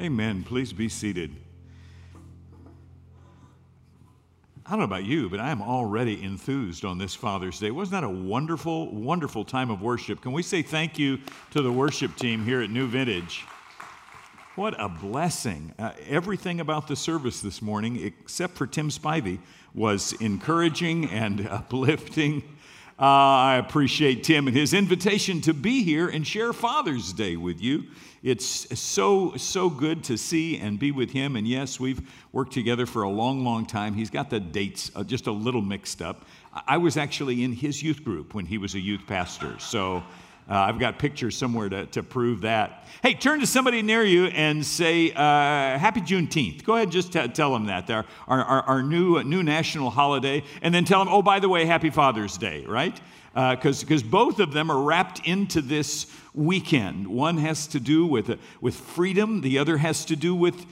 Amen. Please be seated. I don't know about you, but I am already enthused on this Father's Day. Wasn't that a wonderful, wonderful time of worship? Can we say thank you to the worship team here at New Vintage? What a blessing. Uh, everything about the service this morning, except for Tim Spivey, was encouraging and uplifting. Uh, I appreciate Tim and his invitation to be here and share Father's Day with you. It's so, so good to see and be with him. And yes, we've worked together for a long, long time. He's got the dates uh, just a little mixed up. I was actually in his youth group when he was a youth pastor. So uh, I've got pictures somewhere to, to prove that. Hey, turn to somebody near you and say, uh, Happy Juneteenth. Go ahead and just t- tell them that. Our, our, our new, new national holiday. And then tell them, oh, by the way, Happy Father's Day, right? Because uh, both of them are wrapped into this weekend. One has to do with, uh, with freedom, the other has to do with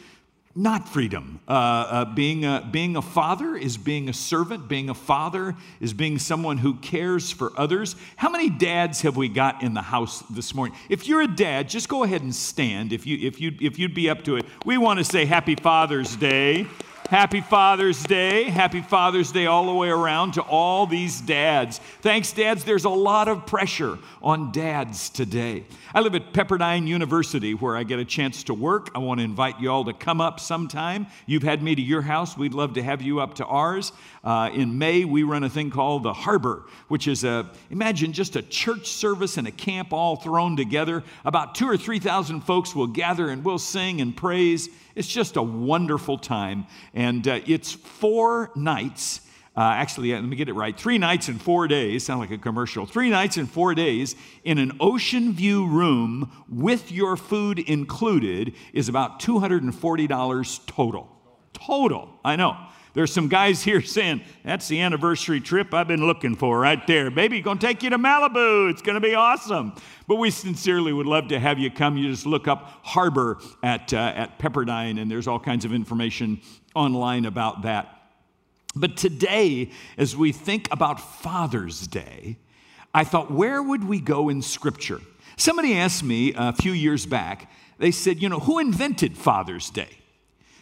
not freedom. Uh, uh, being, a, being a father is being a servant. Being a father is being someone who cares for others. How many dads have we got in the house this morning? If you're a dad, just go ahead and stand if, you, if, you, if you'd be up to it. We want to say Happy Father's Day. Happy Father's Day. Happy Father's Day all the way around to all these dads. Thanks, dads. There's a lot of pressure on dads today. I live at Pepperdine University where I get a chance to work. I want to invite you all to come up sometime. You've had me to your house. We'd love to have you up to ours. Uh, in May, we run a thing called the Harbor, which is a, imagine just a church service and a camp all thrown together. About two or 3,000 folks will gather and we'll sing and praise. It's just a wonderful time. And uh, it's four nights. Uh, actually, let me get it right. Three nights and four days, sound like a commercial. Three nights and four days in an ocean view room with your food included is about $240 total. Total, I know. There's some guys here saying, that's the anniversary trip I've been looking for right there. Baby, gonna take you to Malibu. It's gonna be awesome. But we sincerely would love to have you come. You just look up Harbor at, uh, at Pepperdine, and there's all kinds of information online about that. But today, as we think about Father's Day, I thought, where would we go in Scripture? Somebody asked me a few years back, they said, you know, who invented Father's Day?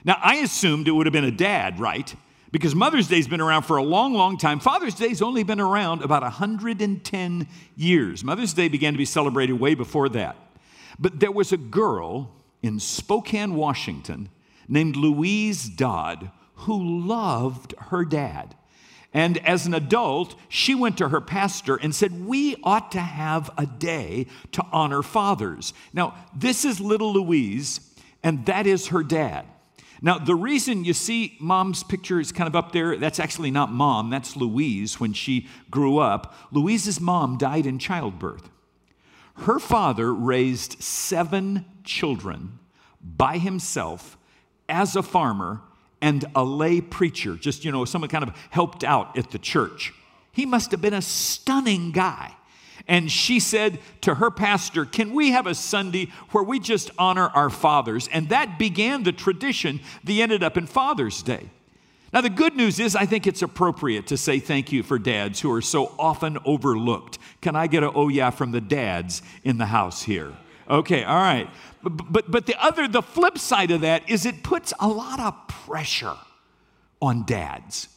Now, I assumed it would have been a dad, right? because Mother's Day's been around for a long, long time. Father's Day's only been around about 110 years. Mother's Day began to be celebrated way before that. But there was a girl in Spokane, Washington, named Louise Dodd, who loved her dad. And as an adult, she went to her pastor and said, We ought to have a day to honor fathers. Now, this is little Louise, and that is her dad. Now, the reason you see mom's picture is kind of up there, that's actually not mom, that's Louise when she grew up. Louise's mom died in childbirth. Her father raised seven children by himself as a farmer and a lay preacher, just, you know, someone kind of helped out at the church. He must have been a stunning guy. And she said to her pastor, Can we have a Sunday where we just honor our fathers? And that began the tradition that ended up in Father's Day. Now, the good news is, I think it's appropriate to say thank you for dads who are so often overlooked. Can I get a oh yeah from the dads in the house here? Okay, all right. But, but, but the other, the flip side of that is it puts a lot of pressure on dads.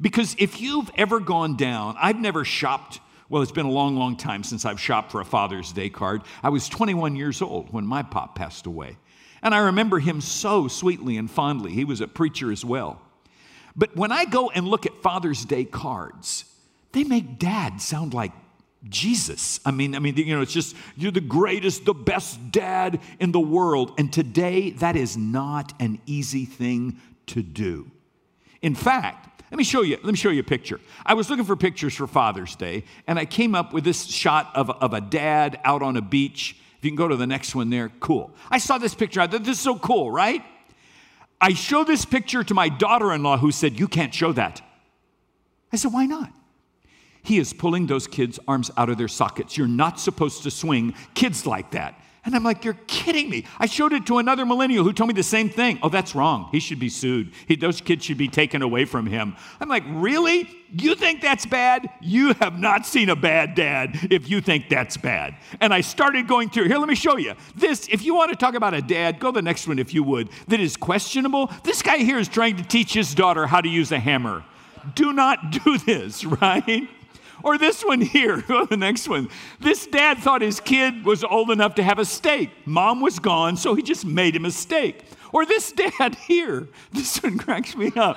Because if you've ever gone down, I've never shopped well, it's been a long, long time since I've shopped for a Father's Day card. I was 21 years old when my pop passed away. And I remember him so sweetly and fondly. He was a preacher as well. But when I go and look at Father's Day cards, they make dad sound like Jesus. I mean, I mean, you know, it's just you're the greatest, the best dad in the world. And today, that is not an easy thing to do. In fact, let me show you, let me show you a picture. I was looking for pictures for Father's Day, and I came up with this shot of, of a dad out on a beach. If you can go to the next one there, cool. I saw this picture. I thought, this is so cool, right? I showed this picture to my daughter in law who said, You can't show that. I said, Why not? He is pulling those kids' arms out of their sockets. You're not supposed to swing kids like that. And I'm like, you're kidding me. I showed it to another millennial who told me the same thing. Oh, that's wrong. He should be sued. He, those kids should be taken away from him. I'm like, really? You think that's bad? You have not seen a bad dad if you think that's bad. And I started going through. Here, let me show you. This, if you want to talk about a dad, go the next one if you would, that is questionable. This guy here is trying to teach his daughter how to use a hammer. Do not do this, right? Or this one here, the next one. This dad thought his kid was old enough to have a steak. Mom was gone, so he just made him a steak. Or this dad here, this one cracks me up.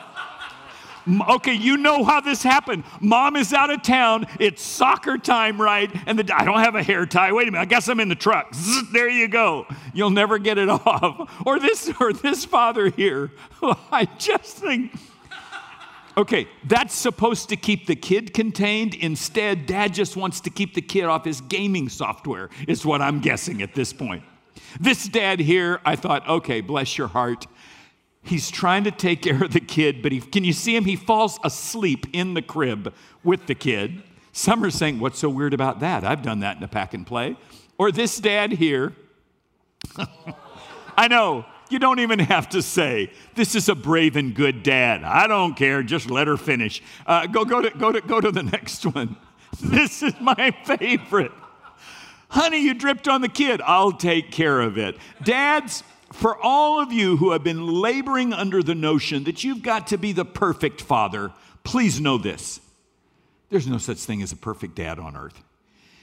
Okay, you know how this happened. Mom is out of town. It's soccer time, right? And the, I don't have a hair tie. Wait a minute. I guess I'm in the truck. Zzz, there you go. You'll never get it off. Or this, or this father here. I just think Okay, that's supposed to keep the kid contained. Instead, dad just wants to keep the kid off his gaming software, is what I'm guessing at this point. This dad here, I thought, okay, bless your heart. He's trying to take care of the kid, but he, can you see him? He falls asleep in the crib with the kid. Some are saying, what's so weird about that? I've done that in a pack and play. Or this dad here. I know, you don't even have to say, This is a brave and good dad. I don't care. Just let her finish. Uh, go, go, to, go, to, go to the next one. This is my favorite. Honey, you dripped on the kid. I'll take care of it. Dads, for all of you who have been laboring under the notion that you've got to be the perfect father, please know this there's no such thing as a perfect dad on earth.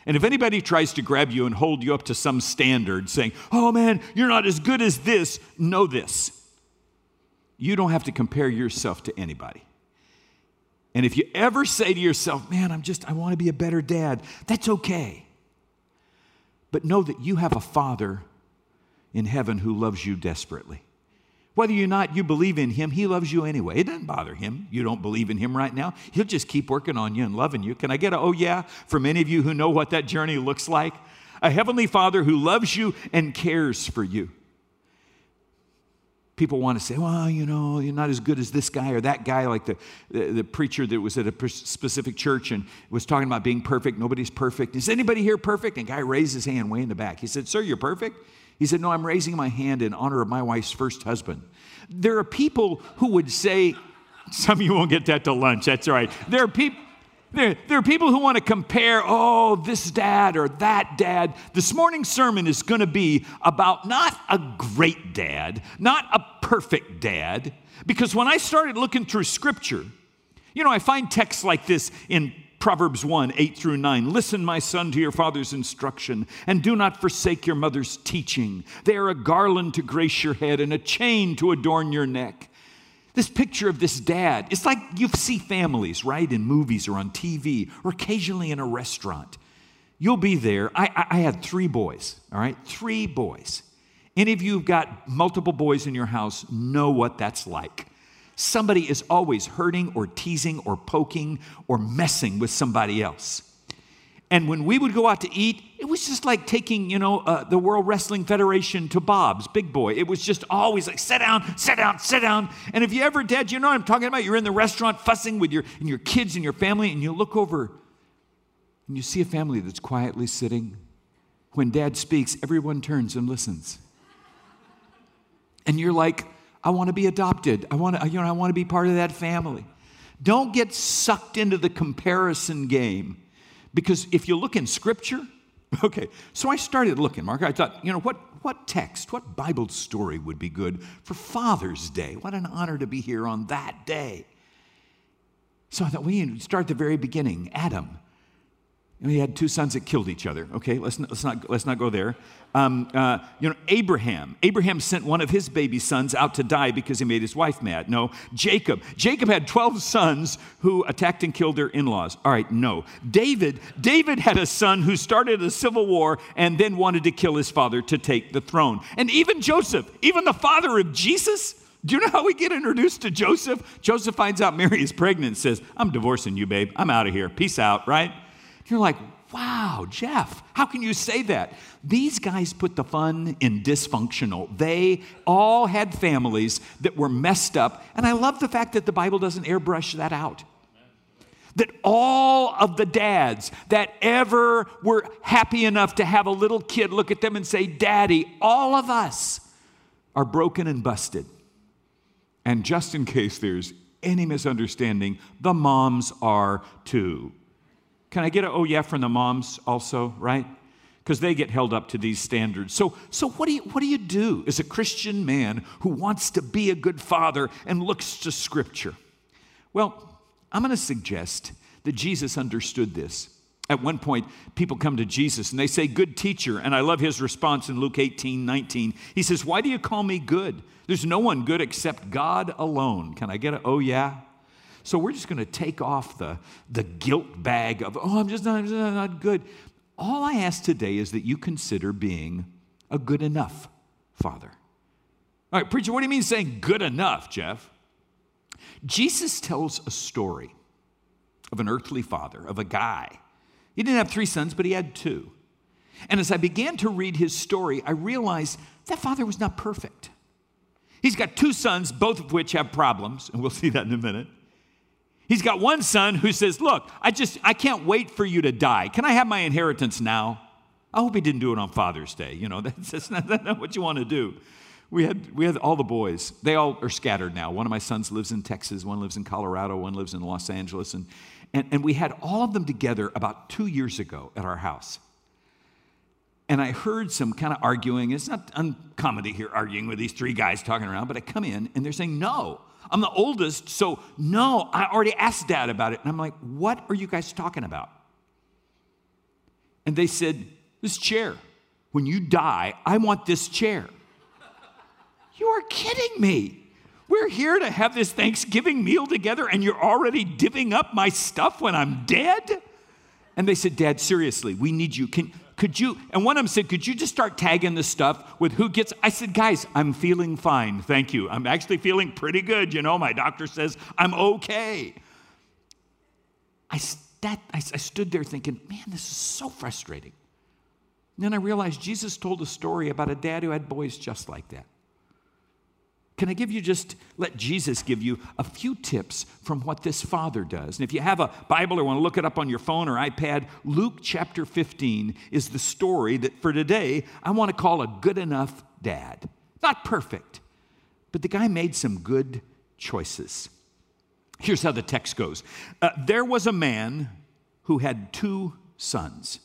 And if anybody tries to grab you and hold you up to some standard, saying, oh man, you're not as good as this, know this. You don't have to compare yourself to anybody. And if you ever say to yourself, man, I'm just, I want to be a better dad, that's okay. But know that you have a father in heaven who loves you desperately. Whether or not you believe in him, he loves you anyway. It doesn't bother him. You don't believe in him right now. He'll just keep working on you and loving you. Can I get a oh yeah for many of you who know what that journey looks like? A heavenly father who loves you and cares for you. People want to say, well, you know, you're not as good as this guy or that guy, like the, the, the preacher that was at a specific church and was talking about being perfect. Nobody's perfect. Is anybody here perfect? And guy raised his hand way in the back. He said, Sir, you're perfect? He said, No, I'm raising my hand in honor of my wife's first husband. There are people who would say, Some of you won't get that to lunch, that's all right. There are people. There, there, are people who want to compare, oh, this dad or that dad. This morning's sermon is going to be about not a great dad, not a perfect dad, because when I started looking through scripture, you know, I find texts like this in Proverbs 1 8 through 9. Listen, my son, to your father's instruction, and do not forsake your mother's teaching. They are a garland to grace your head and a chain to adorn your neck. This picture of this dad, it's like you see families, right, in movies or on TV or occasionally in a restaurant. You'll be there. I, I, had three boys, all right? Three boys. Any of you who've got multiple boys in your house know what that's like. Somebody is always hurting or teasing or poking or messing with somebody else. And when we would go out to eat, it was just like taking, you know, uh, the World Wrestling Federation to Bob's, big boy. It was just always like, sit down, sit down, sit down. And if you ever did, you know what I'm talking about? You're in the restaurant fussing with your, and your kids and your family, and you look over and you see a family that's quietly sitting. When dad speaks, everyone turns and listens. And you're like, I want to be adopted. I want to, you know, I want to be part of that family. Don't get sucked into the comparison game because if you look in scripture, okay, so I started looking, Mark. I thought, you know, what, what text, what Bible story would be good for Father's Day? What an honor to be here on that day. So I thought, we start at the very beginning Adam. He had two sons that killed each other. Okay, let's not, let's not, let's not go there. Um, uh, you know, Abraham. Abraham sent one of his baby sons out to die because he made his wife mad. No, Jacob. Jacob had 12 sons who attacked and killed their in laws. All right, no. David. David had a son who started a civil war and then wanted to kill his father to take the throne. And even Joseph, even the father of Jesus, do you know how we get introduced to Joseph? Joseph finds out Mary is pregnant and says, I'm divorcing you, babe. I'm out of here. Peace out, right? You're like, wow, Jeff, how can you say that? These guys put the fun in dysfunctional. They all had families that were messed up. And I love the fact that the Bible doesn't airbrush that out. that all of the dads that ever were happy enough to have a little kid look at them and say, Daddy, all of us are broken and busted. And just in case there's any misunderstanding, the moms are too. Can I get a oh yeah from the moms also, right? Because they get held up to these standards. So, so what, do you, what do you do as a Christian man who wants to be a good father and looks to Scripture? Well, I'm going to suggest that Jesus understood this. At one point, people come to Jesus and they say, Good teacher. And I love his response in Luke 18 19. He says, Why do you call me good? There's no one good except God alone. Can I get a oh yeah? So we're just going to take off the, the guilt bag of, oh, I'm just, not, I'm just not good. All I ask today is that you consider being a good enough father. All right, preacher, what do you mean saying good enough, Jeff? Jesus tells a story of an earthly father, of a guy. He didn't have three sons, but he had two. And as I began to read his story, I realized that father was not perfect. He's got two sons, both of which have problems, and we'll see that in a minute. He's got one son who says, Look, I just, I can't wait for you to die. Can I have my inheritance now? I hope he didn't do it on Father's Day. You know, that's, that's, not, that's not what you want to do we had, we had all the boys. They all are scattered now. One of my sons lives in Texas, one lives in Colorado, one lives in Los Angeles. And, and, and we had all of them together about two years ago at our house. And I heard some kind of arguing. It's not uncommon to hear arguing with these three guys talking around, but I come in and they're saying, No, I'm the oldest, so no, I already asked dad about it. And I'm like, What are you guys talking about? And they said, This chair. When you die, I want this chair. You are kidding me. We're here to have this Thanksgiving meal together, and you're already divvying up my stuff when I'm dead? And they said, Dad, seriously, we need you. Can, could you? And one of them said, Could you just start tagging the stuff with who gets? I said, Guys, I'm feeling fine. Thank you. I'm actually feeling pretty good. You know, my doctor says I'm okay. I, stat, I, I stood there thinking, Man, this is so frustrating. And then I realized Jesus told a story about a dad who had boys just like that. Can I give you just, let Jesus give you a few tips from what this father does? And if you have a Bible or want to look it up on your phone or iPad, Luke chapter 15 is the story that for today I want to call a good enough dad. Not perfect, but the guy made some good choices. Here's how the text goes uh, There was a man who had two sons.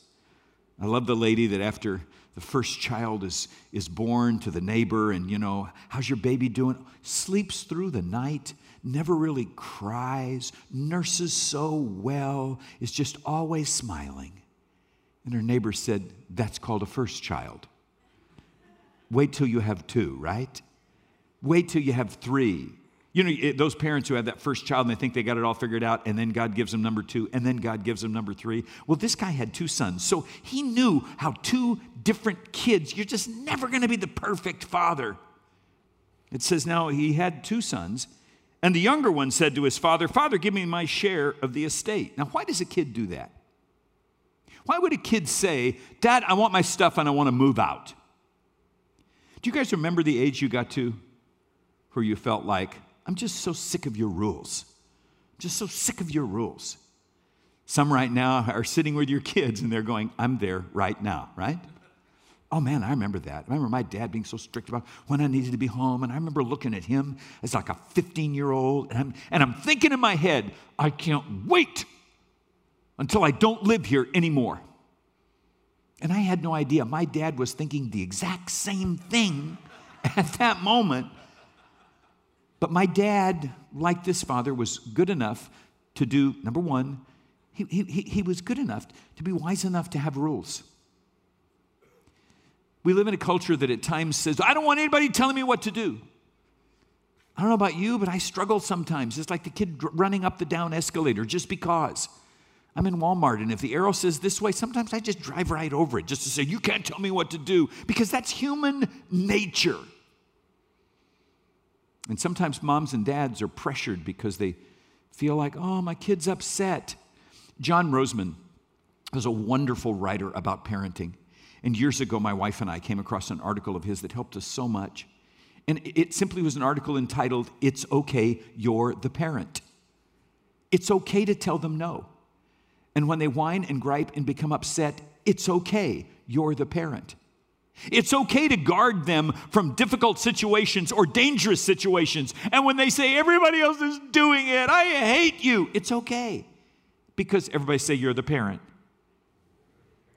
I love the lady that after the first child is, is born to the neighbor, and you know, how's your baby doing? Sleeps through the night, never really cries, nurses so well, is just always smiling. And her neighbor said, That's called a first child. Wait till you have two, right? Wait till you have three. You know, those parents who have that first child and they think they got it all figured out, and then God gives them number two, and then God gives them number three. Well, this guy had two sons, so he knew how two different kids, you're just never going to be the perfect father. It says now he had two sons, and the younger one said to his father, Father, give me my share of the estate. Now, why does a kid do that? Why would a kid say, Dad, I want my stuff and I want to move out? Do you guys remember the age you got to where you felt like, I'm just so sick of your rules. I'm just so sick of your rules. Some right now are sitting with your kids and they're going, I'm there right now, right? Oh man, I remember that. I remember my dad being so strict about when I needed to be home. And I remember looking at him as like a 15 year old. And I'm, and I'm thinking in my head, I can't wait until I don't live here anymore. And I had no idea. My dad was thinking the exact same thing at that moment. But my dad, like this father, was good enough to do, number one, he, he, he was good enough to be wise enough to have rules. We live in a culture that at times says, I don't want anybody telling me what to do. I don't know about you, but I struggle sometimes. It's like the kid running up the down escalator just because. I'm in Walmart, and if the arrow says this way, sometimes I just drive right over it just to say, You can't tell me what to do, because that's human nature. And sometimes moms and dads are pressured because they feel like, oh, my kid's upset. John Rosemond was a wonderful writer about parenting. And years ago, my wife and I came across an article of his that helped us so much. And it simply was an article entitled, It's Okay, You're the Parent. it's okay to tell them no. And when they whine and gripe and become upset, it's okay. You're the parent. It's okay to guard them from difficult situations or dangerous situations. And when they say, everybody else is doing it, I hate you, it's okay. Because everybody say you're the parent.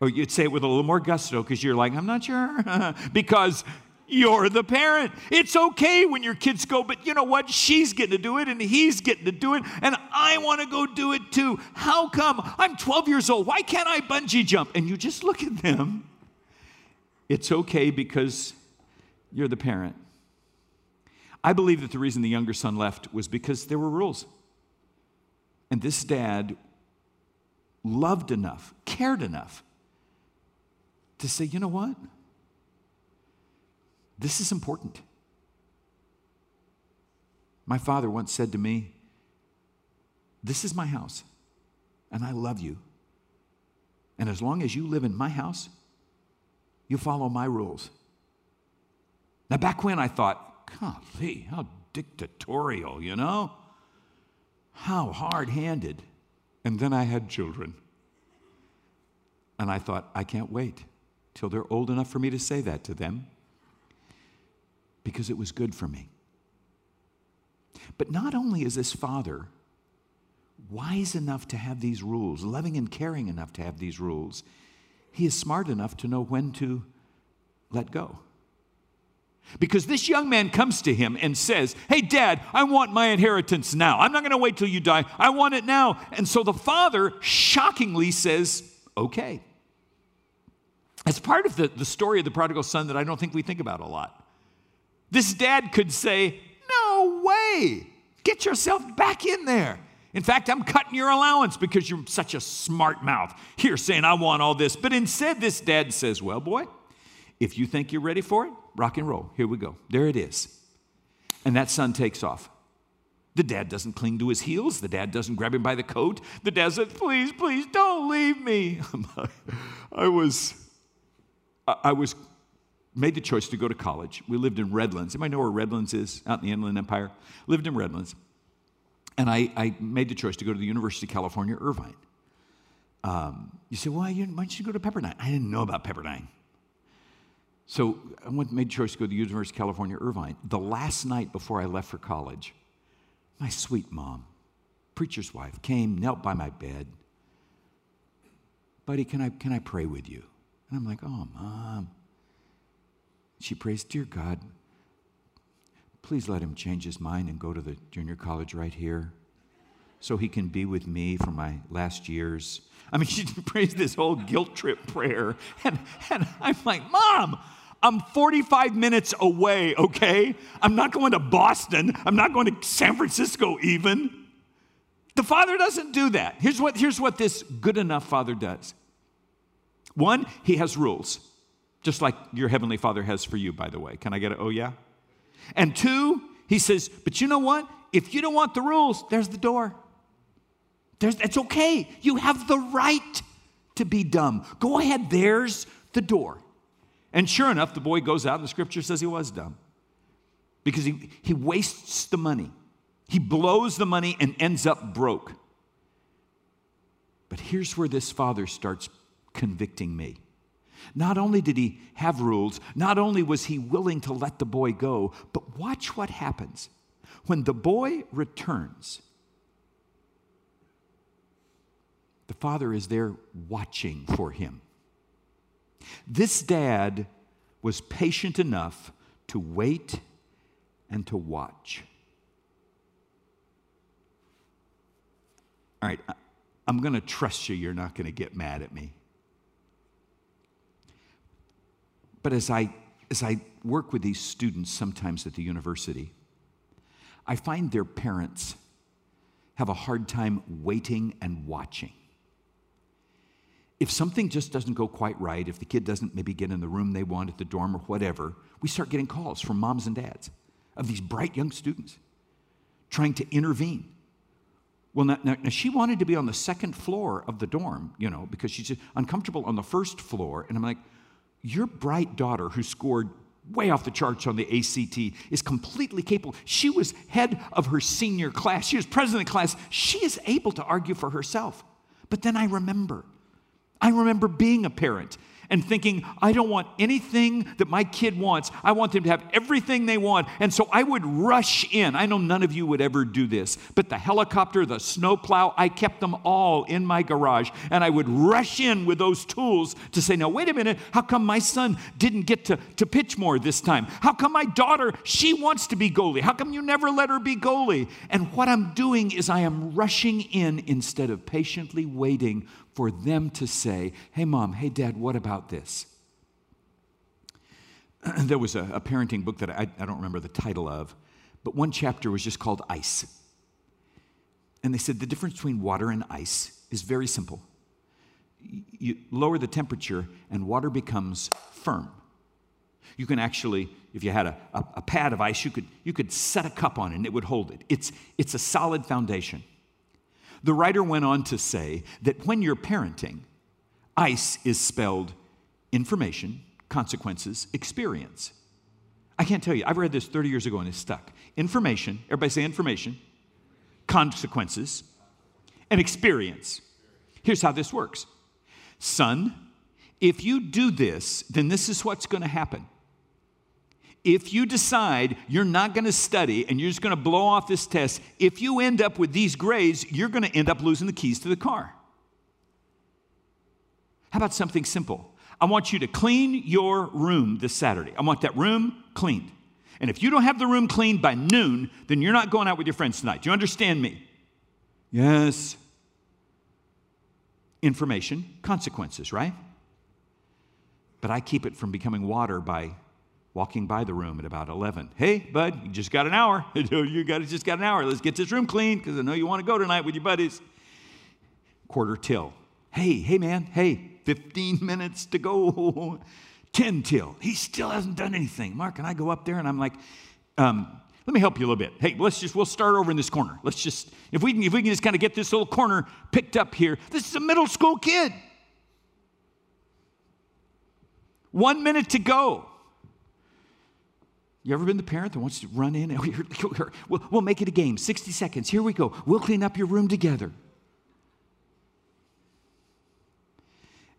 Or you'd say it with a little more gusto because you're like, I'm not sure. because you're the parent. It's okay when your kids go, but you know what? She's getting to do it and he's getting to do it, and I want to go do it too. How come? I'm 12 years old. Why can't I bungee jump? And you just look at them it's okay because you're the parent. I believe that the reason the younger son left was because there were rules. And this dad loved enough, cared enough to say, you know what? This is important. My father once said to me, This is my house, and I love you. And as long as you live in my house, you follow my rules. Now, back when I thought, golly, how dictatorial, you know? How hard handed. And then I had children. And I thought, I can't wait till they're old enough for me to say that to them because it was good for me. But not only is this father wise enough to have these rules, loving and caring enough to have these rules, he is smart enough to know when to let go. Because this young man comes to him and says, Hey, dad, I want my inheritance now. I'm not going to wait till you die. I want it now. And so the father shockingly says, Okay. As part of the, the story of the prodigal son that I don't think we think about a lot. This dad could say, No way. Get yourself back in there. In fact, I'm cutting your allowance because you're such a smart mouth. Here saying, I want all this. But instead, this dad says, Well, boy, if you think you're ready for it, rock and roll. Here we go. There it is. And that son takes off. The dad doesn't cling to his heels. The dad doesn't grab him by the coat. The dad says, Please, please don't leave me. I was, I was made the choice to go to college. We lived in Redlands. Anybody know where Redlands is out in the Inland Empire? Lived in Redlands. And I, I made the choice to go to the University of California, Irvine. Um, you say, well, why don't you go to Pepperdine? I didn't know about Pepperdine. So I went, made the choice to go to the University of California, Irvine. The last night before I left for college, my sweet mom, preacher's wife, came, knelt by my bed. Buddy, can I, can I pray with you? And I'm like, oh, mom. She prays, Dear God, please let him change his mind and go to the junior college right here so he can be with me for my last years. I mean, she prays this whole guilt trip prayer. And, and I'm like, Mom, I'm 45 minutes away, okay? I'm not going to Boston. I'm not going to San Francisco, even. The father doesn't do that. Here's what, here's what this good enough father does one, he has rules, just like your heavenly father has for you, by the way. Can I get it? Oh, yeah? And two, he says, But you know what? If you don't want the rules, there's the door. There's, it's okay. You have the right to be dumb. Go ahead, there's the door. And sure enough, the boy goes out, and the scripture says he was dumb because he, he wastes the money. He blows the money and ends up broke. But here's where this father starts convicting me. Not only did he have rules, not only was he willing to let the boy go, but watch what happens. When the boy returns, the father is there watching for him. This dad was patient enough to wait and to watch. All right, I'm going to trust you, you're not going to get mad at me. But as I, as I work with these students sometimes at the university, I find their parents have a hard time waiting and watching. If something just doesn't go quite right, if the kid doesn't maybe get in the room they want at the dorm or whatever, we start getting calls from moms and dads of these bright young students trying to intervene. Well, now, now, now, she wanted to be on the second floor of the dorm, you know, because she's uncomfortable on the first floor. And I'm like, your bright daughter who scored way off the charts on the ACT, is completely capable. She was head of her senior class, she was president of class. She is able to argue for herself. But then I remember, I remember being a parent and thinking, I don't want anything that my kid wants. I want them to have everything they want. And so I would rush in. I know none of you would ever do this, but the helicopter, the snowplow, I kept them all in my garage. And I would rush in with those tools to say, now, wait a minute, how come my son didn't get to, to pitch more this time? How come my daughter, she wants to be goalie? How come you never let her be goalie? And what I'm doing is I am rushing in instead of patiently waiting for them to say, Hey, mom, hey, dad, what about this? there was a, a, parenting book that I, I don't remember the title of, but one chapter was just called Ice. And they said the difference between water and ice is very simple. You lower the temperature, and water becomes firm. You can actually, if you had a, a, a, pad of ice, you could, you could set a cup on it and it would hold it. It's, it's a solid foundation. The writer went on to say that when you're parenting, ICE is spelled information, consequences, experience. I can't tell you, I've read this 30 years ago and it's stuck. Information, everybody say information, consequences, and experience. Here's how this works Son, if you do this, then this is what's going to happen if you decide you're not going to study and you're just going to blow off this test, if you end up with these grades, you're going to end up losing the keys to the car. How about something simple? I want you to clean your room this Saturday. I want that room cleaned. And if you don't have the room cleaned by noon, then you're not going out with your friends tonight. Do you understand me? Yes. Information, consequences, right? But I keep it from becoming water by walking by the room at about 11. Hey, bud, you just got an hour. you got just got an hour. Let's get this room clean because I know you want to go tonight with your buddies. Quarter till. Hey, hey, man, hey, 15 minutes to go. 10 till. He still hasn't done anything. Mark and I go up there and I'm like, um, let me help you a little bit. Hey, let's just, we'll start over in this corner. Let's just, if we can, if we can just kind of get this little corner picked up here. This is a middle school kid. One minute to go. You ever been the parent that wants to run in? We'll, we'll make it a game. 60 seconds. Here we go. We'll clean up your room together.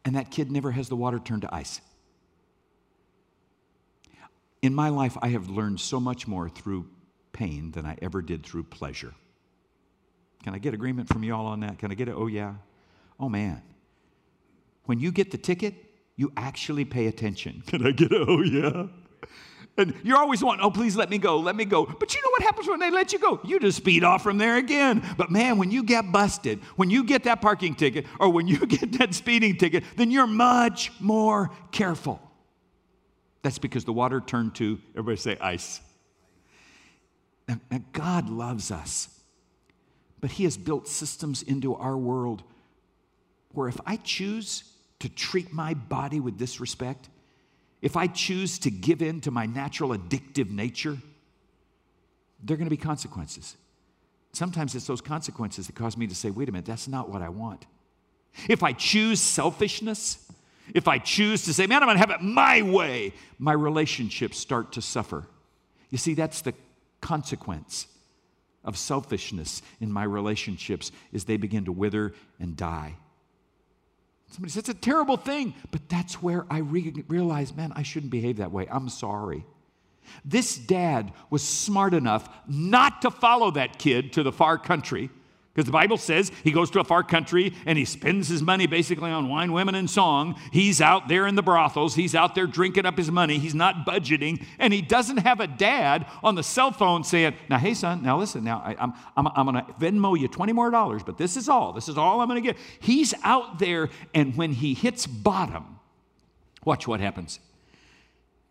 And that kid never has the water turned to ice. In my life, I have learned so much more through pain than I ever did through pleasure. Can I get agreement from you all on that? Can I get it? Oh, yeah. Oh, man. When you get the ticket, you actually pay attention. Can I get it? Oh, yeah. And you're always wanting, oh, please let me go, let me go. But you know what happens when they let you go? You just speed off from there again. But man, when you get busted, when you get that parking ticket, or when you get that speeding ticket, then you're much more careful. That's because the water turned to, everybody say, ice. Now God loves us, but He has built systems into our world where if I choose to treat my body with disrespect, if I choose to give in to my natural addictive nature, there are going to be consequences. Sometimes it's those consequences that cause me to say, wait a minute, that's not what I want. If I choose selfishness, if I choose to say, man, I'm going to have it my way, my relationships start to suffer. You see, that's the consequence of selfishness in my relationships is they begin to wither and die. Somebody says, it's a terrible thing. But that's where I re- realized, man, I shouldn't behave that way. I'm sorry. This dad was smart enough not to follow that kid to the far country because the Bible says he goes to a far country and he spends his money basically on wine, women, and song. He's out there in the brothels. He's out there drinking up his money. He's not budgeting. And he doesn't have a dad on the cell phone saying, Now, hey, son, now listen, now I, am I'm, I'm, I'm going to Venmo you 20 more dollars, but this is all. This is all I'm going to get. He's out there, and when he hits bottom, watch what happens.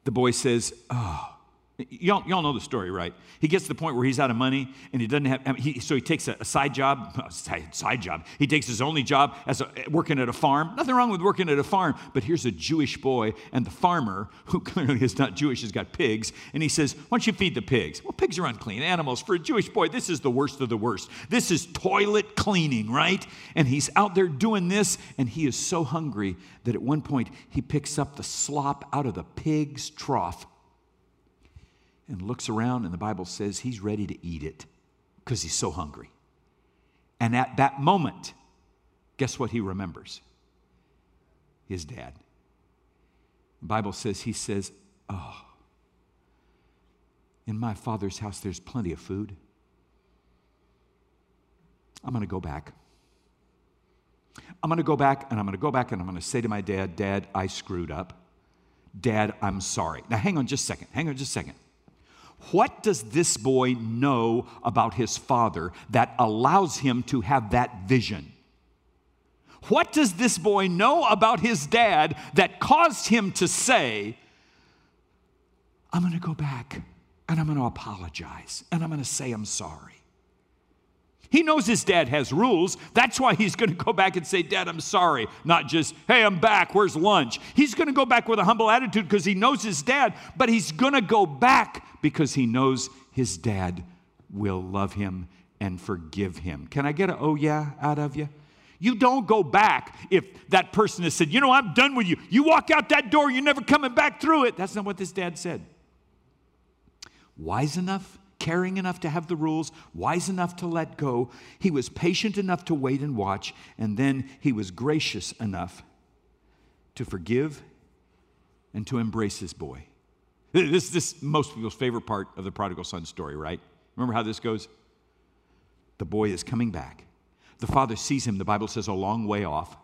The boy says, Oh, Y'all, y'all know the story, right? He gets to the point where he's out of money and he doesn't have, he, so he takes a, a side job, side, side, job. He takes his only job as a, working at a farm. Nothing wrong with working at a farm, but here's a Jewish boy and the farmer, who clearly is not Jewish, has got pigs, and he says, Why don't you feed the pigs? Well, pigs are unclean animals. For a Jewish boy, this is the worst of the worst. This is toilet cleaning, right? And he's out there doing this, and he is so hungry that at one point he picks up the slop out of the pig's trough and looks around, and the Bible says he's ready to eat it because he's so hungry. And at that moment, guess what he remembers? His dad. The Bible says he says, Oh, in my father's house there's plenty of food. I'm going to go back. I'm going to go back and I'm going to go back and I'm going to say to my dad, Dad, I screwed up. Dad, I'm sorry. Now, hang on just a second. Hang on just a second. What does this boy know about his father that allows him to have that vision? What does this boy know about his dad that caused him to say, I'm going to go back and I'm going to apologize and I'm going to say I'm sorry? He knows his dad has rules. That's why he's going to go back and say, Dad, I'm sorry. Not just, hey, I'm back. Where's lunch? He's going to go back with a humble attitude because he knows his dad, but he's going to go back because he knows his dad will love him and forgive him. Can I get a oh yeah out of you? You don't go back if that person has said, you know, I'm done with you. You walk out that door, you're never coming back through it. That's not what this dad said. Wise enough caring enough to have the rules, wise enough to let go. He was patient enough to wait and watch, and then he was gracious enough to forgive and to embrace his boy. This is most people's favorite part of the prodigal son story, right? Remember how this goes? The boy is coming back. The father sees him, the Bible says, a long way off,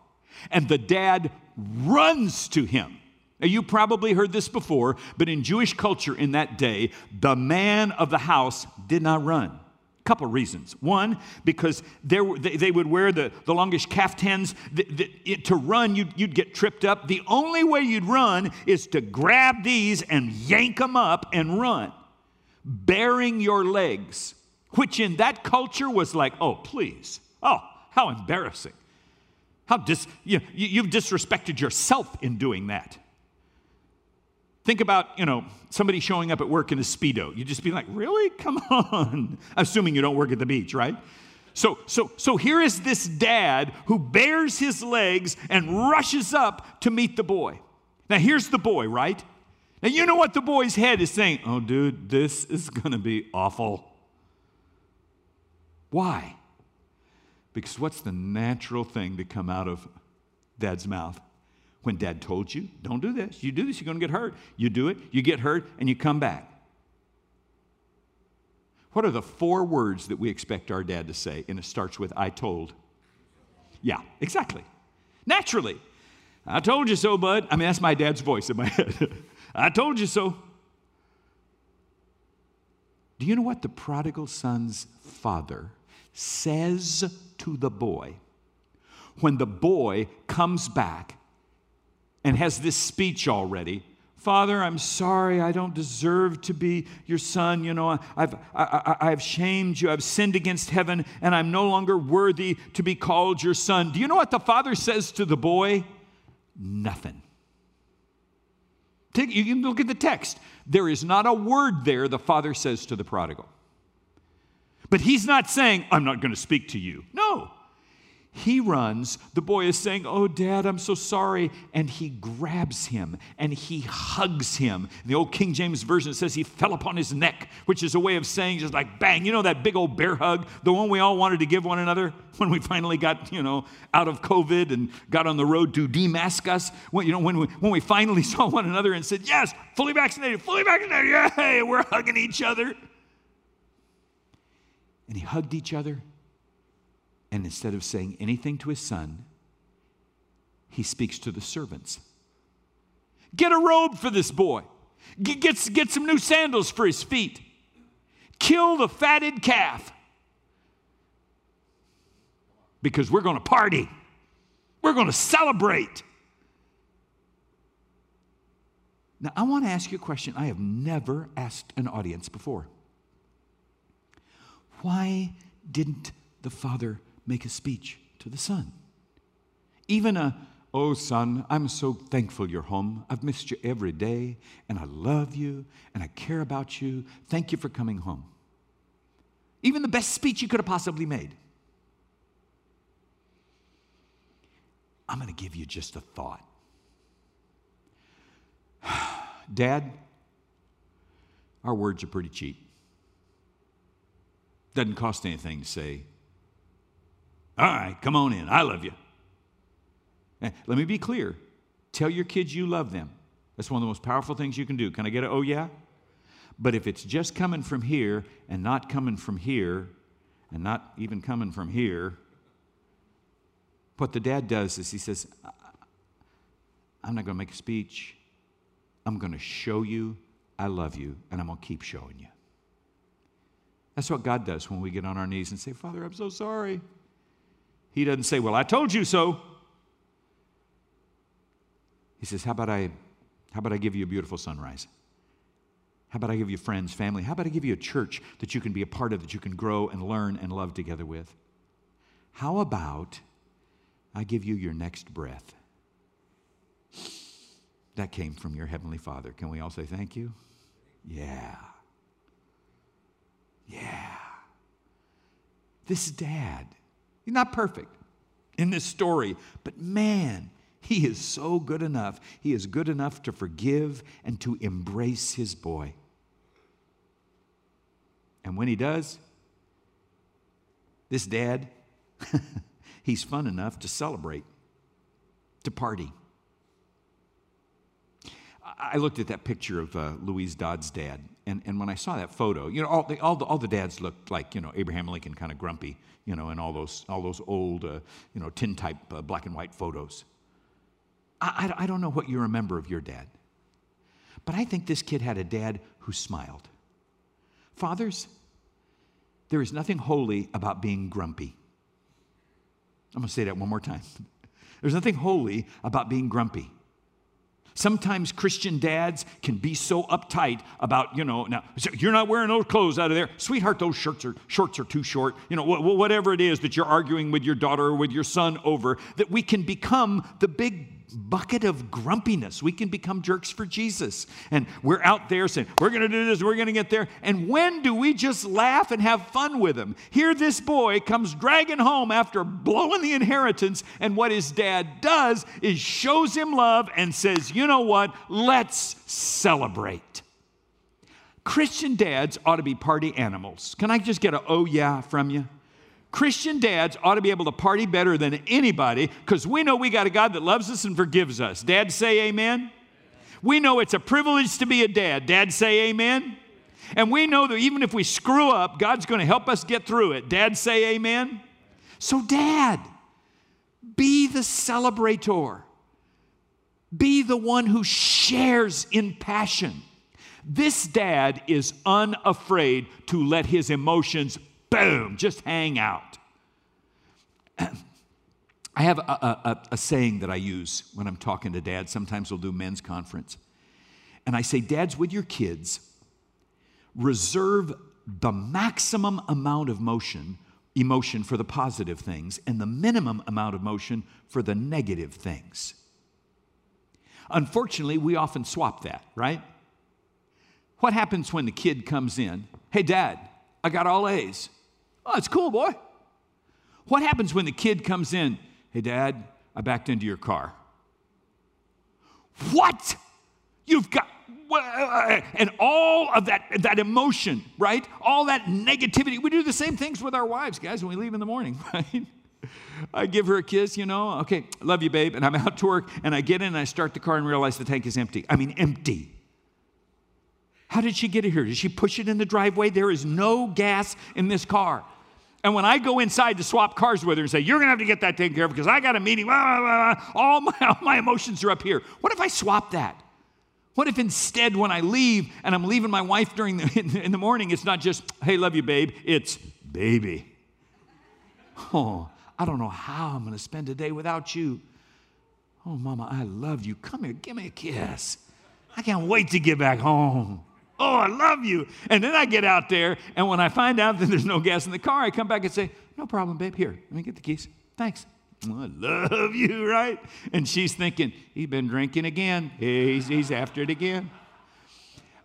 and the dad runs to him. Now, you probably heard this before, but in Jewish culture in that day, the man of the house did not run. A couple reasons. One, because they, they would wear the, the longish caftans. The, the, it, to run, you'd, you'd get tripped up. The only way you'd run is to grab these and yank them up and run, bearing your legs, which in that culture was like, oh, please. Oh, how embarrassing. How dis, you, you've disrespected yourself in doing that. Think about, you know, somebody showing up at work in a Speedo. You'd just be like, really? Come on. Assuming you don't work at the beach, right? So, so, so here is this dad who bears his legs and rushes up to meet the boy. Now, here's the boy, right? Now, you know what the boy's head is saying? Oh, dude, this is going to be awful. Why? Because what's the natural thing to come out of dad's mouth? When dad told you, don't do this. You do this, you're going to get hurt. You do it, you get hurt, and you come back. What are the four words that we expect our dad to say? And it starts with, I told. Yeah, exactly. Naturally. I told you so, bud. I mean, that's my dad's voice in my head. I told you so. Do you know what the prodigal son's father says to the boy when the boy comes back and has this speech already. Father, I'm sorry. I don't deserve to be your son. You know, I've, I, I, have shamed you. I've sinned against heaven, and I'm no longer worthy to be called your son. Do you know what the father says to the boy? Nothing. Take, you can look at the text. There is not a word there the father says to the prodigal. But he's not saying, I'm not going to speak to you. No. He runs. The boy is saying, Oh, dad, I'm so sorry. And he grabs him and he hugs him. The old King James Version says he fell upon his neck, which is a way of saying just like bang. You know that big old bear hug, the one we all wanted to give one another when we finally got, you know, out of COVID and got on the road to Damascus. When, you know, when we, when we finally saw one another and said, Yes, fully vaccinated, fully vaccinated. Yay, we're hugging each other. And he hugged each other and instead of saying anything to his son, he speaks to the servants. Get a robe for this boy. Get, get, get some new sandals for his feet. Kill the fatted calf. Because we're going to party. We're going to celebrate. Now, I want to ask you a question I have never asked an audience before. Why didn't the father make a speech to the son. Even a, oh, son, I'm so thankful you're home. I've missed you every day, and I love you, and I care about you. Thank you for coming home. Even the best speech you could have possibly made. I'm going to give you just a thought. Dad, our words are pretty cheap. Doesn't cost anything to say, All right, come on in. I love you. Eh, let me be clear tell your kids you love them. That's one of the most powerful things you can do. Can I get it? Oh, yeah? But if it's just coming from here and not coming from here and not even coming from here, what the dad does is he says, I'm not going to make a speech. I'm going to show you I love you, and I'm going to keep showing you. That's what God does when we get on our knees and say, Father, I'm so sorry. He doesn't say, Well, I told you so. He says, How about I, how about I give you a beautiful sunrise? How about I give you friends, family? How about I give you a church that you can be a part of, that you can grow and learn and love together with? How about I give you your next breath? That came from your Heavenly Father. Can we all say thank you? Yeah. Yeah. This dad, he's not perfect in this story, but man, he is so good enough. He is good enough to forgive and to embrace his boy. And when he does, this dad, he's fun enough to celebrate, to party. I looked at that picture of uh, Louise Dodd's dad, and, and when I saw that photo, you know, all the, all the, all the dads looked like, you know, Abraham Lincoln kind of grumpy, you know, in all those, all those old, uh, you know, tin type uh, black and white photos. I, I, I don't know what you remember of your dad, but I think this kid had a dad who smiled. Fathers, there is nothing holy about being grumpy. I'm going to say that one more time. There's nothing holy about being grumpy. Sometimes Christian dads can be so uptight about, you know, now you're not wearing those clothes out of there. Sweetheart, those shirts are shorts are too short. You know, whatever it is that you're arguing with your daughter or with your son over, that we can become the big bucket of grumpiness. We can become jerks for Jesus. And we're out there saying, we're going to do this, we're going to get there. And when do we just laugh and have fun with him? Here, this boy comes dragging home after blowing the inheritance. And what his dad does is shows him love and says, you know what? Let's celebrate. Christian dads ought to be party animals. Can I just get a oh yeah from you? Christian dads ought to be able to party better than anybody because we know we got a God that loves us and forgives us. Dad, say amen. We know it's a privilege to be a dad. Dad, say amen. And we know that even if we screw up, God's going to help us get through it. Dad, say amen. So, dad, be the celebrator, be the one who shares in passion. This dad is unafraid to let his emotions boom, just hang out. I have a, a, a, saying that I use when I'm talking to dads. Sometimes we'll do men's conference. And I say, Dads, with your kids, reserve the maximum amount of motion, emotion for the positive things and the minimum amount of motion for the negative things. Unfortunately, we often swap that, right? What happens when the kid comes in? Hey, dad, I got all A's. Oh, it's cool, boy. What happens when the kid comes in? Hey, Dad, I backed into your car. What? You've got, uh, and all of that, that emotion, right? All that negativity. We do the same things with our wives, guys, when we leave in the morning, right? I give her a kiss, you know, okay, love you, babe. And I'm out to work, and I get in and I start the car and realize the tank is empty. I mean, empty. How did she get it here? Did she push it in the driveway? There is no gas in this car. And when I go inside to swap cars with her and say, You're gonna have to get that taken care of because I got a meeting, blah, blah, blah, all, my, all my emotions are up here. What if I swap that? What if instead, when I leave and I'm leaving my wife during the, in, the morning, it's not just, Hey, love you, babe, it's baby. Oh, I don't know how I'm gonna spend a day without you. Oh, mama, I love you. Come here, give me a kiss. I can't wait to get back home. Oh, I love you. And then I get out there, and when I find out that there's no gas in the car, I come back and say, No problem, babe. Here, let me get the keys. Thanks. I love you, right? And she's thinking, He's been drinking again. He's, he's after it again.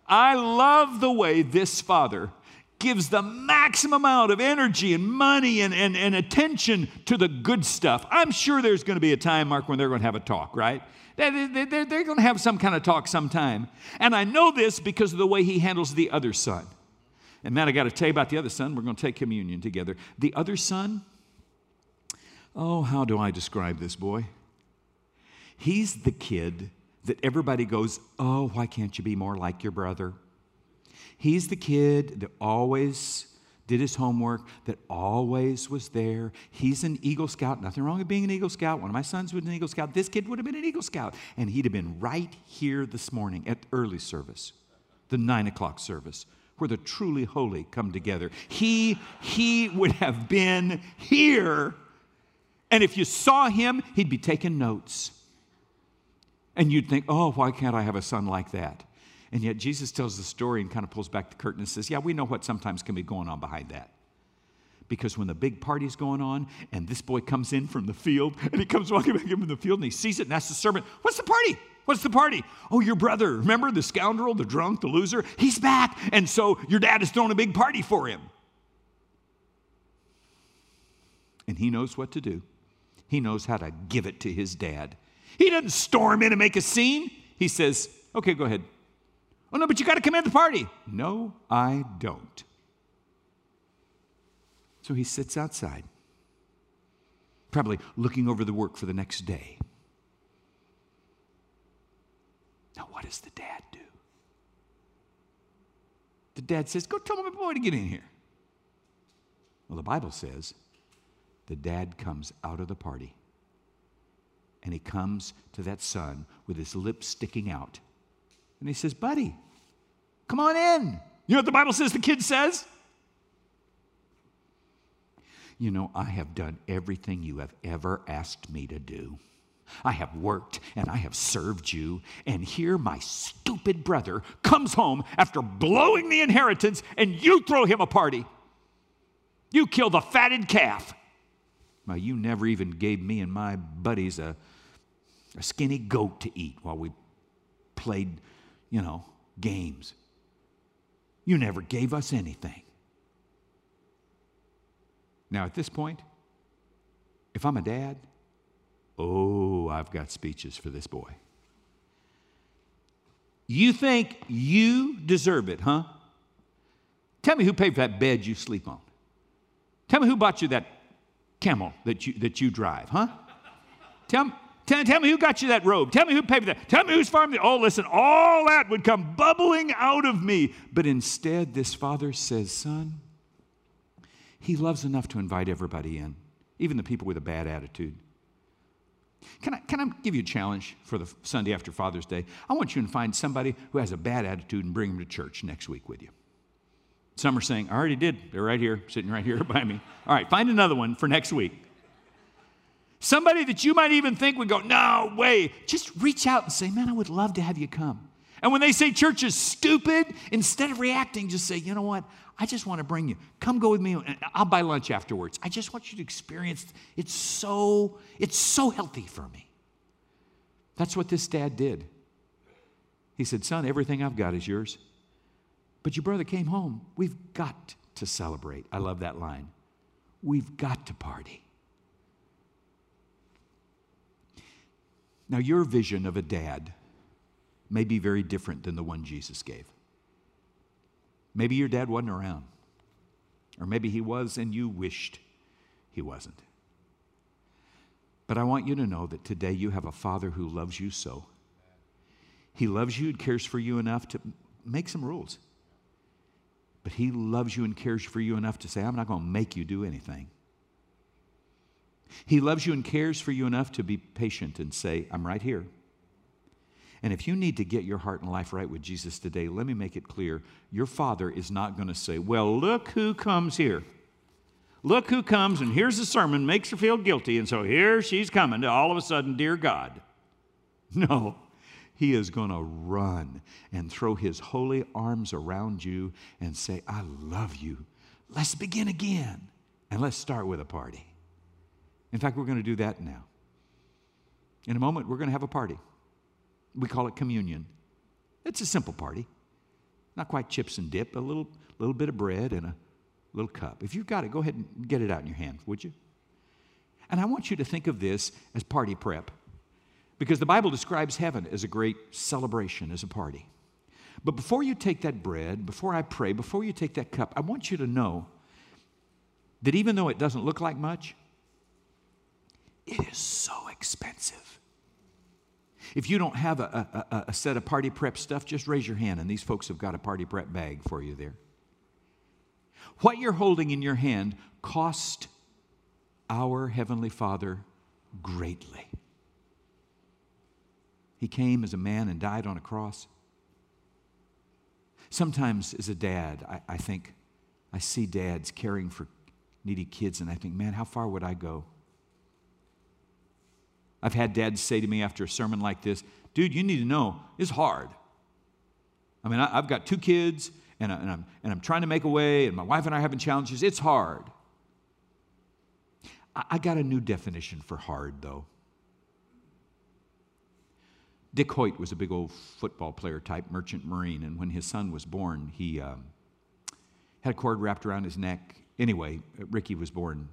I love the way this father gives the maximum amount of energy and money and, and, and attention to the good stuff. I'm sure there's going to be a time, Mark, when they're going to have a talk, right? They're, going to have some kind of talk sometime. And I know this because of the way he handles the other son. And man, I got to tell you about the other son. We're going to take communion together. The other son, oh, how do I describe this boy? He's the kid that everybody goes, oh, why can't you be more like your brother? He's the kid that always did his homework, that always was there. He's an Eagle Scout. Nothing wrong with being an Eagle Scout. One of my sons was an Eagle Scout. This kid would have been an Eagle Scout. And he'd have been right here this morning at early service, the nine o'clock service, where the truly holy come together. He, he would have been here. And if you saw him, he'd be taking notes. And you'd think, oh, why can't I have a son like that? And yet Jesus tells the story and kind of pulls back the curtain and says, yeah, we know what sometimes can be going on behind that. Because when the big party's going on and this boy comes in from the field and he comes walking back in from the field and he sees it and asks the servant, What's the party? What's the party? Oh, your brother. Remember the scoundrel, the drunk, the loser? He's back. And so your dad has thrown a big party for him. And he knows what to do. He knows how to give it to his dad. He doesn't storm in and make a scene. He says, Okay, go ahead. Oh, no, but you got to come in the party. No, I don't. So he sits outside, probably looking over the work for the next day. Now, what does the dad do? The dad says, Go tell my boy to get in here. Well, the Bible says the dad comes out of the party and he comes to that son with his lips sticking out. And he says, Buddy, come on in. You know what the Bible says the kid says? You know, I have done everything you have ever asked me to do. I have worked and I have served you, and here my stupid brother comes home after blowing the inheritance, and you throw him a party. You kill the fatted calf. Well, you never even gave me and my buddies a a skinny goat to eat while we played, you know, games. You never gave us anything. Now, at this point, if I'm a dad, oh, I've got speeches for this boy. You think you deserve it, huh? Tell me who paid for that bed you sleep on. Tell me who bought you that camel that you, that you drive, huh? Tell, Tell, tell, me who got you that robe. Tell me who paid for that. Tell me who's farmed it. Oh, listen, all that would come bubbling out of me. But instead, this father says, Son, he loves enough to invite everybody in, even the people with a bad attitude. Can I, can I give you a challenge for the Sunday after Father's Day? I want you to find somebody who has a bad attitude and bring them to church next week with you. Some are saying, I already did. They're right here, sitting right here by me. All right, find another one for next week. Somebody that you might even think would go, no way. Just reach out and say, man, I would love to have you come. And when they say church is stupid, instead of reacting, just say, you know what? I just want to bring you. Come go with me. I'll buy lunch afterwards. I just want you to experience it's so, it's so healthy for me. That's what this dad did. He said, Son, everything I've got is yours. But your brother came home. We've got to celebrate. I love that line. We've got to party. Now, your vision of a dad may be very different than the one Jesus gave. Maybe your dad wasn't around, or maybe he was and you wished he wasn't. But I want you to know that today you have a father who loves you so. He loves you and cares for you enough to make some rules. But he loves you and cares for you enough to say, I'm not going to make you do anything. He loves you and cares for you enough to be patient and say, I'm right here. And if you need to get your heart and life right with Jesus today, let me make it clear your father is not going to say, Well, look who comes here. Look who comes, and here's the sermon, makes her feel guilty, and so here she's coming to all of a sudden, dear God. No, he is going to run and throw his holy arms around you and say, I love you. Let's begin again, and let's start with a party. In fact, we're going to do that now. In a moment, we're going to have a party. We call it communion. It's a simple party. Not quite chips and dip, a little, little bit of bread and a little cup. If you've got it, go ahead and get it out in your hand, would you? And I want you to think of this as party prep because the Bible describes heaven as a great celebration, as a party. But before you take that bread, before I pray, before you take that cup, I want you to know that even though it doesn't look like much, it is so expensive. If you don't have a, a, a, set of party prep stuff, just raise your hand, and these folks have got a party prep bag for you there. What you're holding in your hand cost our Heavenly Father greatly. He came as a man and died on a cross. Sometimes, as a dad, I, I think I see dads caring for needy kids, and I think, man, how far would I go? I've had dads say to me after a sermon like this, dude, you need to know it's hard. I mean, I, have got two kids, and, I, and, I'm, and I'm trying to make a way, and my wife and I are having challenges. It's hard. I, I got a new definition for hard, though. Dick Hoyt was a big old football player type, merchant marine, and when his son was born, he um, had a cord wrapped around his neck. Anyway, Ricky was born,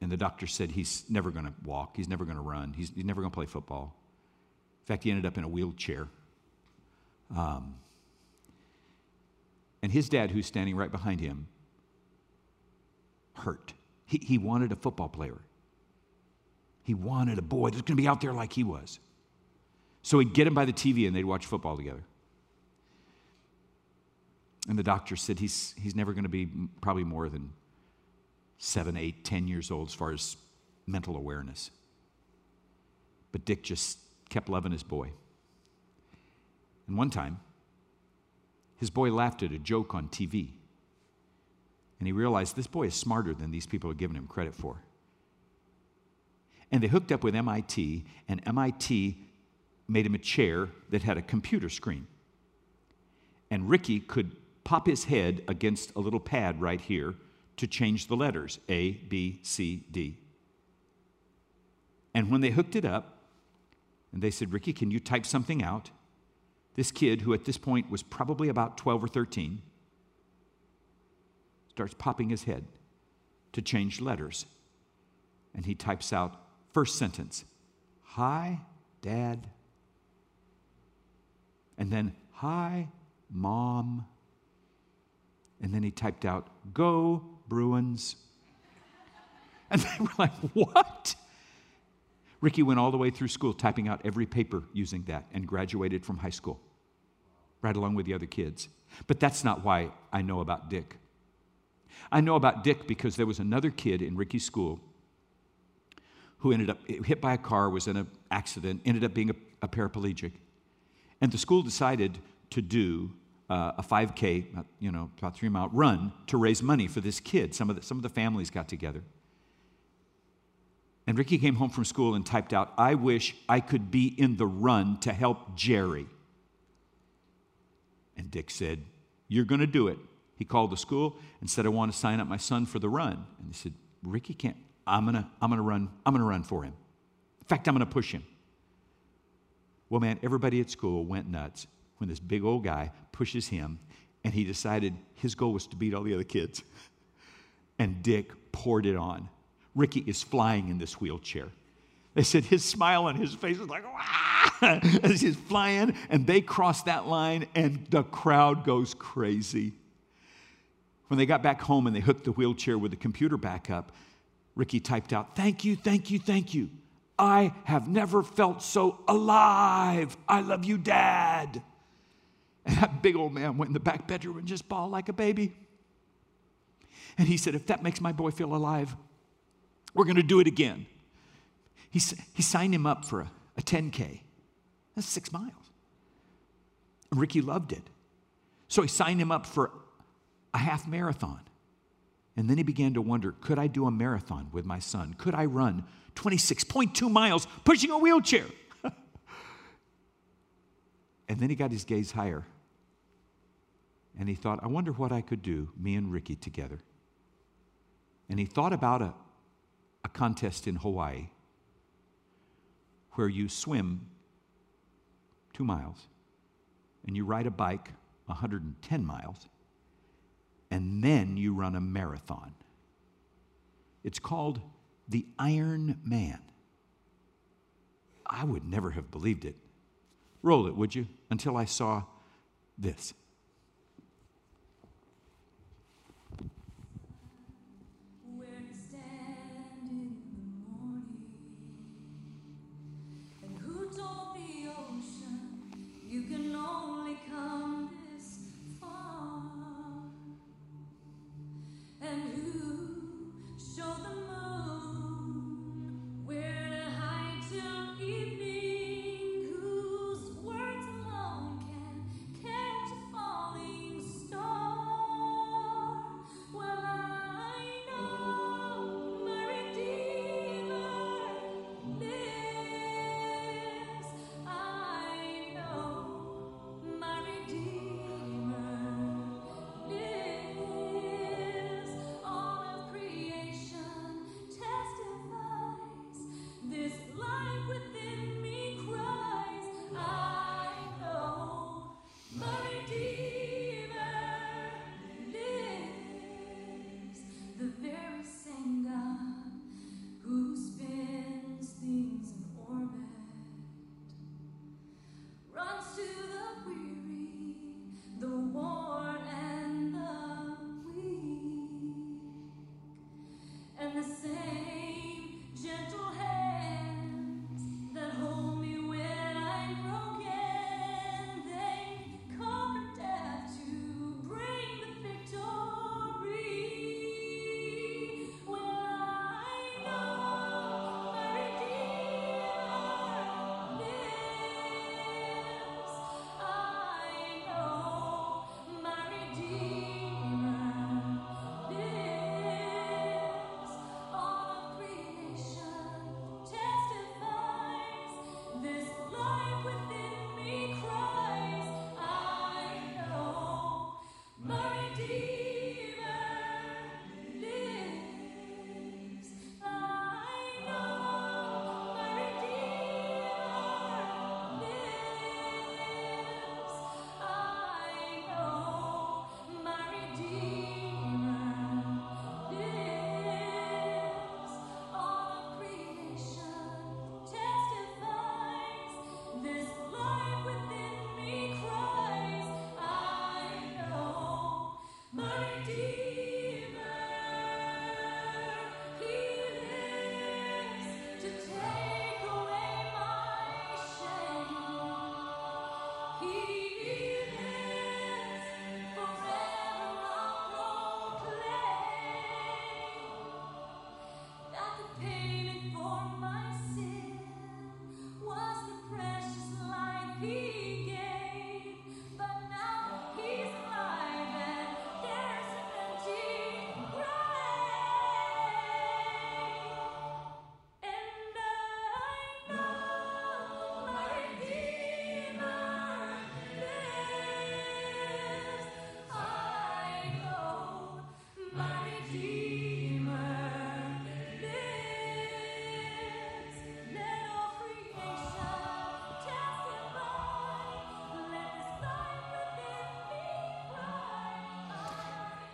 and the doctor said he's never going to walk, he's never going to run, he's, he's never going to play football. In fact, he ended up in a wheelchair. Um, and his dad, who's standing right behind him, hurt. He, he wanted a football player. He wanted a boy that's going to be out there like he was. So he'd get him by the TV and they'd watch football together. And the doctor said he's, he's never going to be probably more than seven, eight, ten years old as far as mental awareness. But Dick just kept loving his boy. And one time, his boy laughed at a joke on TV. And he realized this boy is smarter than these people are giving him credit for. And they hooked up with MIT, and MIT made him a chair that had a computer screen. And Ricky could pop his head against a little pad right here to change the letters A, B, C, D. And when they hooked it up, and they said, Ricky, can you type something out? This kid, who at this point was probably about 12 or 13, starts popping his head to change letters. And he types out first sentence Hi, Dad and then, Hi, Mom. And then he typed out, Go, Bruins. And they were like, What? Ricky went all the way through school typing out every paper using that and graduated from high school, right along with the other kids. But that's not why I know about Dick. I know about Dick because there was another kid in Ricky's school who ended up hit by a car, was in an accident, ended up being a, a paraplegic. And the school decided to do uh, a 5K, you know, about three mile run to raise money for this kid. Some of the, some of the families got together. And Ricky came home from school and typed out, I wish I could be in the run to help Jerry. And Dick said, You're going to do it. He called the school and said, I want to sign up my son for the run. And he said, Ricky can't, I'm going to, I'm going to run, I'm going to run for him. In fact, I'm going to push him. Well, man, everybody at school went nuts when this big old guy pushes him, and he decided his goal was to beat all the other kids. And Dick poured it on. Ricky is flying in this wheelchair. They said his smile on his face was like, as he's flying, and they cross that line, and the crowd goes crazy. When they got back home and they hooked the wheelchair with the computer back up, Ricky typed out, Thank you, thank you, thank you. I have never felt so alive. I love you, Dad. And that big old man went in the back bedroom and just bawled like a baby. And he said, If that makes my boy feel alive, we're going to do it again. He, he signed him up for a, a 10K. That's six miles. And Ricky loved it. So he signed him up for a half marathon. And then he began to wonder could I do a marathon with my son? Could I run 26.2 miles pushing a wheelchair? And then he got his gaze higher. And he thought, I wonder what I could do, me and Ricky together. And he thought about a, a contest in Hawaii where you swim two miles and you ride a bike 110 miles, and then you run a marathon. It's called the Iron Man. I would never have believed it. Roll it, would you? Until I saw this.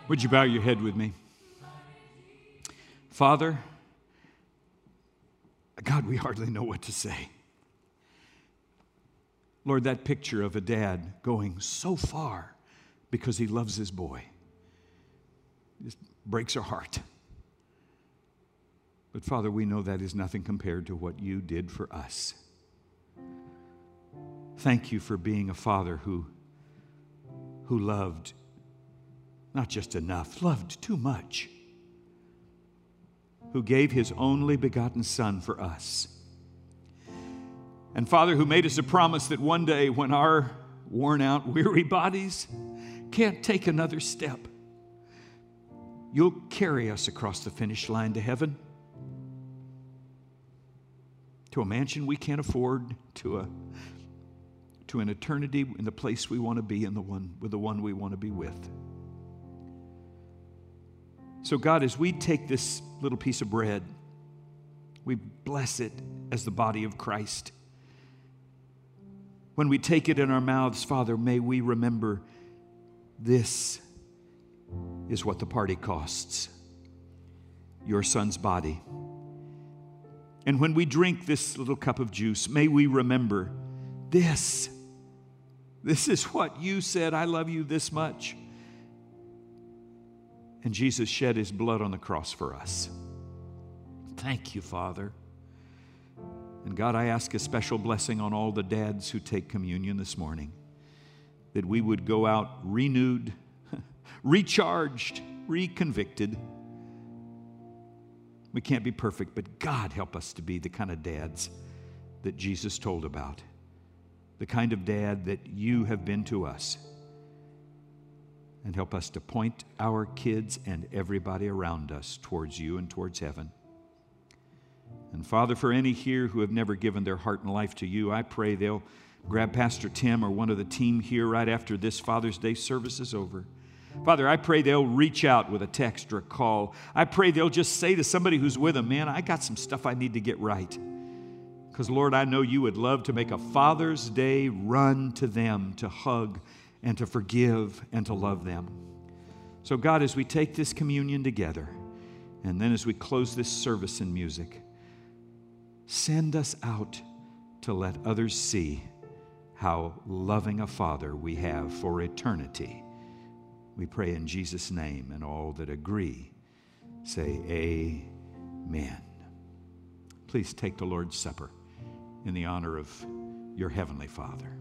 Would you bow your head with me? Father, God, we hardly know what to say. Lord, that picture of a dad going so far because he loves his boy just breaks our heart. But Father, we know that is nothing compared to what you did for us. Thank you for being a father who, who loved not just enough, loved too much, who gave his only begotten Son for us. And Father, who made us a promise that one day when our worn out, weary bodies can't take another step, you'll carry us across the finish line to heaven, to a mansion we can't afford, to a to an eternity in the place we want to be and the one with the one we want to be with. So, God, as we take this little piece of bread, we bless it as the body of Christ. When we take it in our mouths, Father, may we remember This is what the party costs your son's body. And when we drink this little cup of juice, may we remember this. This is what you said, I love you this much. And Jesus shed his blood on the cross for us. Thank you, Father. And God, I ask a special blessing on all the dads who take communion this morning, that we would go out renewed, recharged, reconvicted. We can't be perfect, but God help us to be the kind of dads that Jesus told about, the kind of dad that you have been to us. And help us to point our kids and everybody around us towards you and towards heaven. And Father, for any here who have never given their heart and life to you, I pray they'll grab Pastor Tim or one of the team here right after this Father's Day service is over. Father, I pray they'll reach out with a text or a call. I pray they'll just say to somebody who's with them, Man, I got some stuff I need to get right. Because, Lord, I know you would love to make a Father's Day run to them to hug and to forgive and to love them. So, God, as we take this communion together, and then as we close this service in music, Send us out to let others see how loving a Father we have for eternity. We pray in Jesus' name, and all that agree say, Amen. Please take the Lord's Supper in the honor of your Heavenly Father.